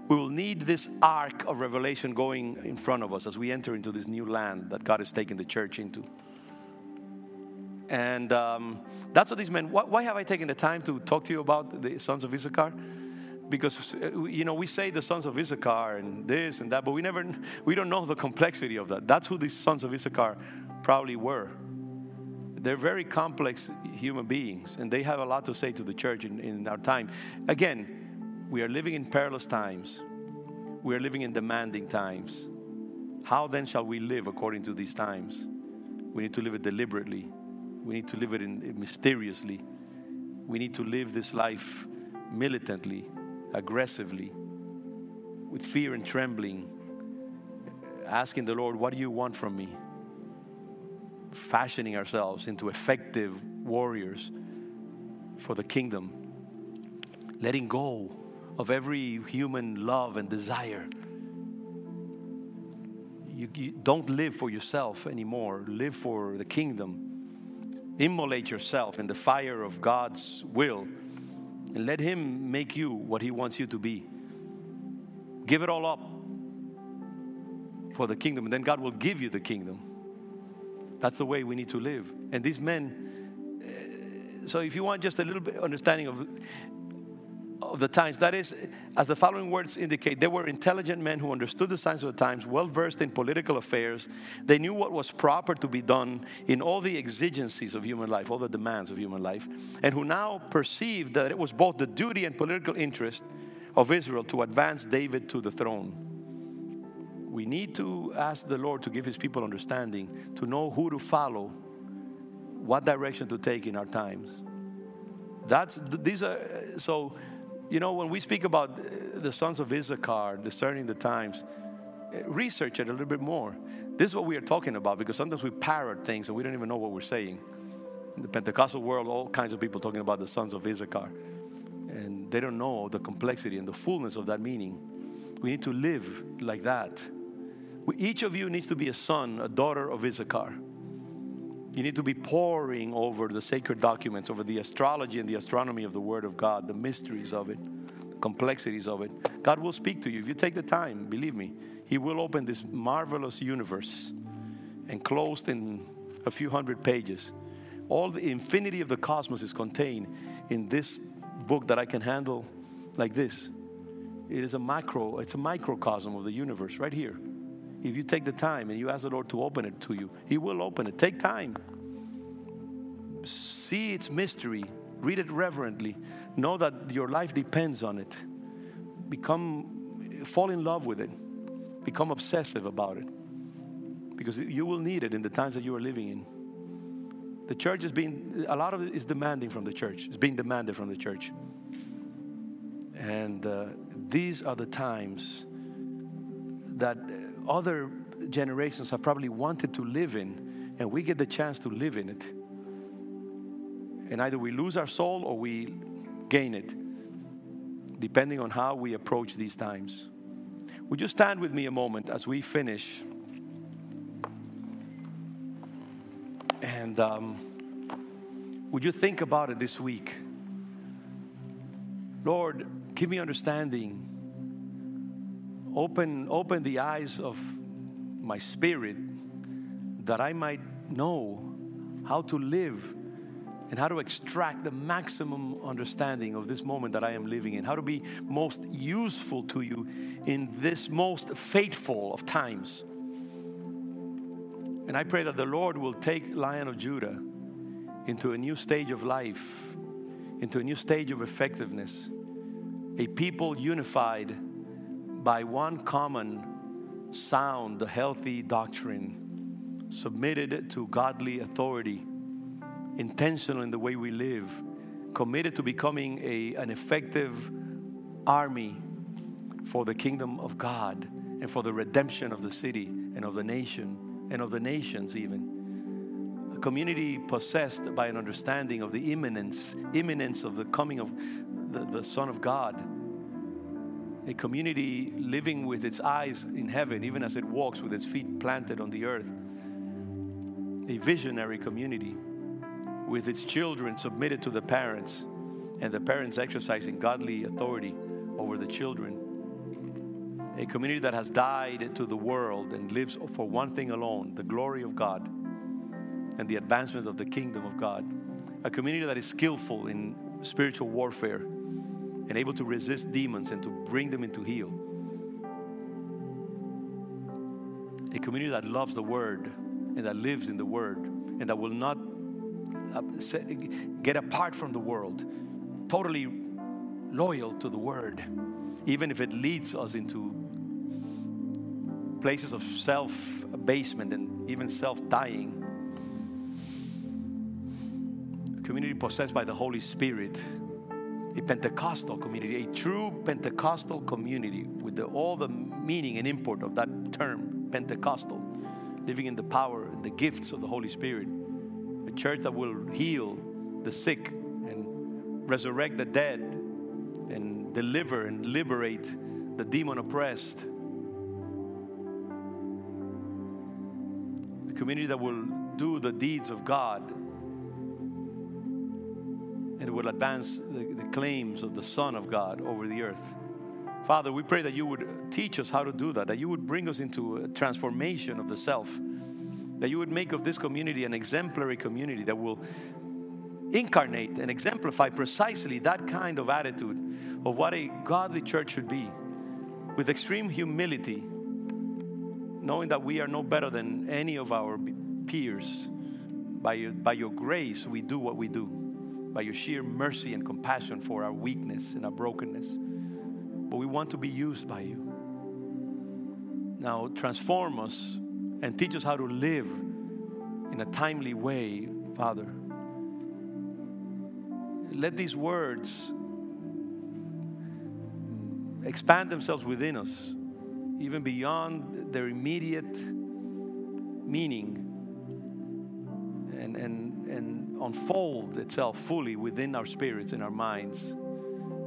We will need this ark of revelation going in front of us as we enter into this new land that God has taken the church into. And um, that's what these men, why, why have I taken the time to talk to you about the sons of Issachar? Because uh, you know we say the sons of Issachar and this and that, but we never we don't know the complexity of that. That's who these sons of Issachar probably were. They're very complex human beings, and they have a lot to say to the church in, in our time. Again, we are living in perilous times. We are living in demanding times. How then shall we live according to these times? We need to live it deliberately. We need to live it in, mysteriously. We need to live this life militantly aggressively, with fear and trembling, asking the Lord, What do you want from me? Fashioning ourselves into effective warriors for the kingdom, letting go of every human love and desire. You, you, don't live for yourself anymore, live for the kingdom. Immolate yourself in the fire of God's will and let Him make you what He wants you to be. Give it all up for the kingdom, and then God will give you the kingdom. That's the way we need to live. And these men, uh, so if you want just a little bit understanding of of the times. That is, as the following words indicate, they were intelligent men who understood the signs of the times, well versed in political affairs. They knew what was proper to be done in all the exigencies of human life, all the demands of human life, and who now perceived that it was both the duty and political interest of Israel to advance David to the throne. We need to ask the Lord to give his people understanding, to know who to follow, what direction to take in our times. That's these are so you know, when we speak about the sons of Issachar, discerning the times, research it a little bit more. This is what we are talking about because sometimes we parrot things and we don't even know what we're saying. In the Pentecostal world, all kinds of people talking about the sons of Issachar, and they don't know the complexity and the fullness of that meaning. We need to live like that. We, each of you needs to be a son, a daughter of Issachar. You need to be poring over the sacred documents, over the astrology and the astronomy of the Word of God, the mysteries of it, the complexities of it. God will speak to you. If you take the time, believe me, He will open this marvelous universe enclosed in a few hundred pages. All the infinity of the cosmos is contained in this book that I can handle like this. It is a macro, it's a microcosm of the universe right here. If you take the time and you ask the Lord to open it to you, He will open it. Take time. See its mystery. Read it reverently. Know that your life depends on it. Become, fall in love with it. Become obsessive about it. Because you will need it in the times that you are living in. The church is being, a lot of it is demanding from the church. It's being demanded from the church. And uh, these are the times that other generations have probably wanted to live in, and we get the chance to live in it. And either we lose our soul or we gain it, depending on how we approach these times. Would you stand with me a moment as we finish? And um, would you think about it this week? Lord, give me understanding open, open the eyes of my spirit that I might know how to live and how to extract the maximum understanding of this moment that I am living in, how to be most useful to you in this most faithful of times. And I pray that the Lord will take Lion of Judah into a new stage of life, into a new stage of effectiveness, a people unified by one common sound, healthy doctrine, submitted to godly authority, intentional in the way we live, committed to becoming a, an effective army for the kingdom of God and for the redemption of the city and of the nation and of the nations, even. A community possessed by an understanding of the imminence, imminence of the coming of the, the Son of God a community living with its eyes in heaven, even as it walks with its feet planted on the earth. A visionary community with its children submitted to the parents and the parents exercising godly authority over the children. A community that has died to the world and lives for one thing alone the glory of God and the advancement of the kingdom of God. A community that is skillful in spiritual warfare and able to resist demons and to bring them into heel. A community that loves the Word and that lives in the Word and that will not uh, get apart from the world, totally loyal to the Word, even if it leads us into places of self abasement and even self dying. A community possessed by the Holy Spirit a Pentecostal community, a true Pentecostal community with the, all the meaning and import of that term, Pentecostal, living in the power and the gifts of the Holy Spirit. A church that will heal the sick and resurrect the dead and deliver and liberate the demon oppressed. A community that will do the deeds of God will advance the, the claims of the Son of God over the earth. Father, we pray that you would teach us how to do that, that you would bring us into a transformation of the self, that you would make of this community an exemplary community that will incarnate and exemplify precisely that kind of attitude of what a godly church should be, with extreme humility, knowing that we are no better than any of our peers. By your, by your grace, we do what we do by your sheer mercy and compassion for our weakness and our brokenness. But we want to be used by you. Now, transform us and teach us how to live in a timely way, Father. Let these words expand themselves within us, even beyond their immediate meaning, and, and, and unfold itself fully within our spirits and our minds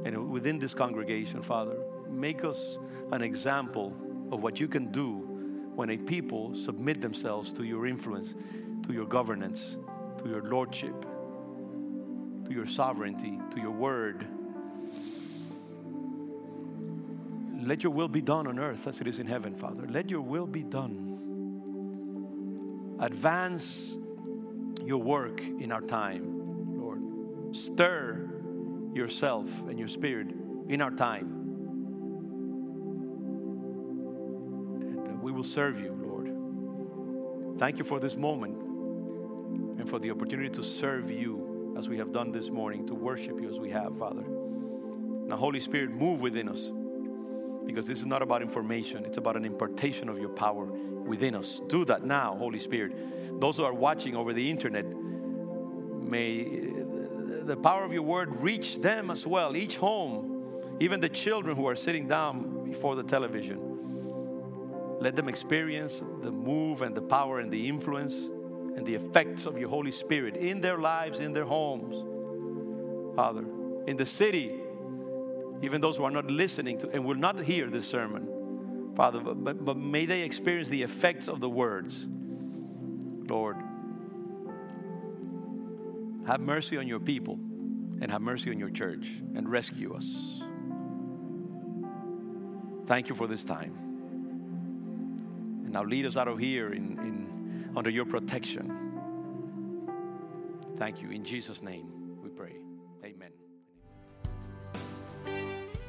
and within this congregation, Father. Make us an example of what you can do when a people submit themselves to your influence. to your governance, to your lordship, to your sovereignty, to your word. Let your will be done on earth as it is in heaven, Father. Let your will be done. Advance your work in our time, Lord. Stir yourself and your spirit in our time. And uh, we will serve you, Lord. Thank you for this moment and for the opportunity to serve you as we have done this morning, to worship you as we have, Father. Now, Holy Spirit, move within us because this is not about information, it's about an impartation of your power within us. Do that now, Holy Spirit. Those who are watching over the internet, may eh, the power of your word reach them as well, each home, even the children who are sitting down before the television. Let them experience the move and the power and the influence and the effects of your Holy Spirit in their lives, in their homes. Father, in the city, even those who are not listening to and will not hear this sermon, Father, but, but may they experience the effects of the words. Lord, have mercy on your people and have mercy on your church and rescue us. Thank you for this time. And now lead us out of here in, in under your protection. Thank you. In Jesus' name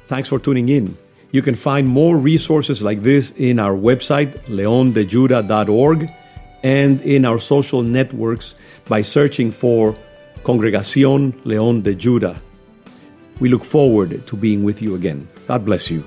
Thanks for tuning in. You can find more resources like this in our website, leondejuda.org, and in our social networks by searching for Congregación León de Juda. We look forward to being with you again. God bless you.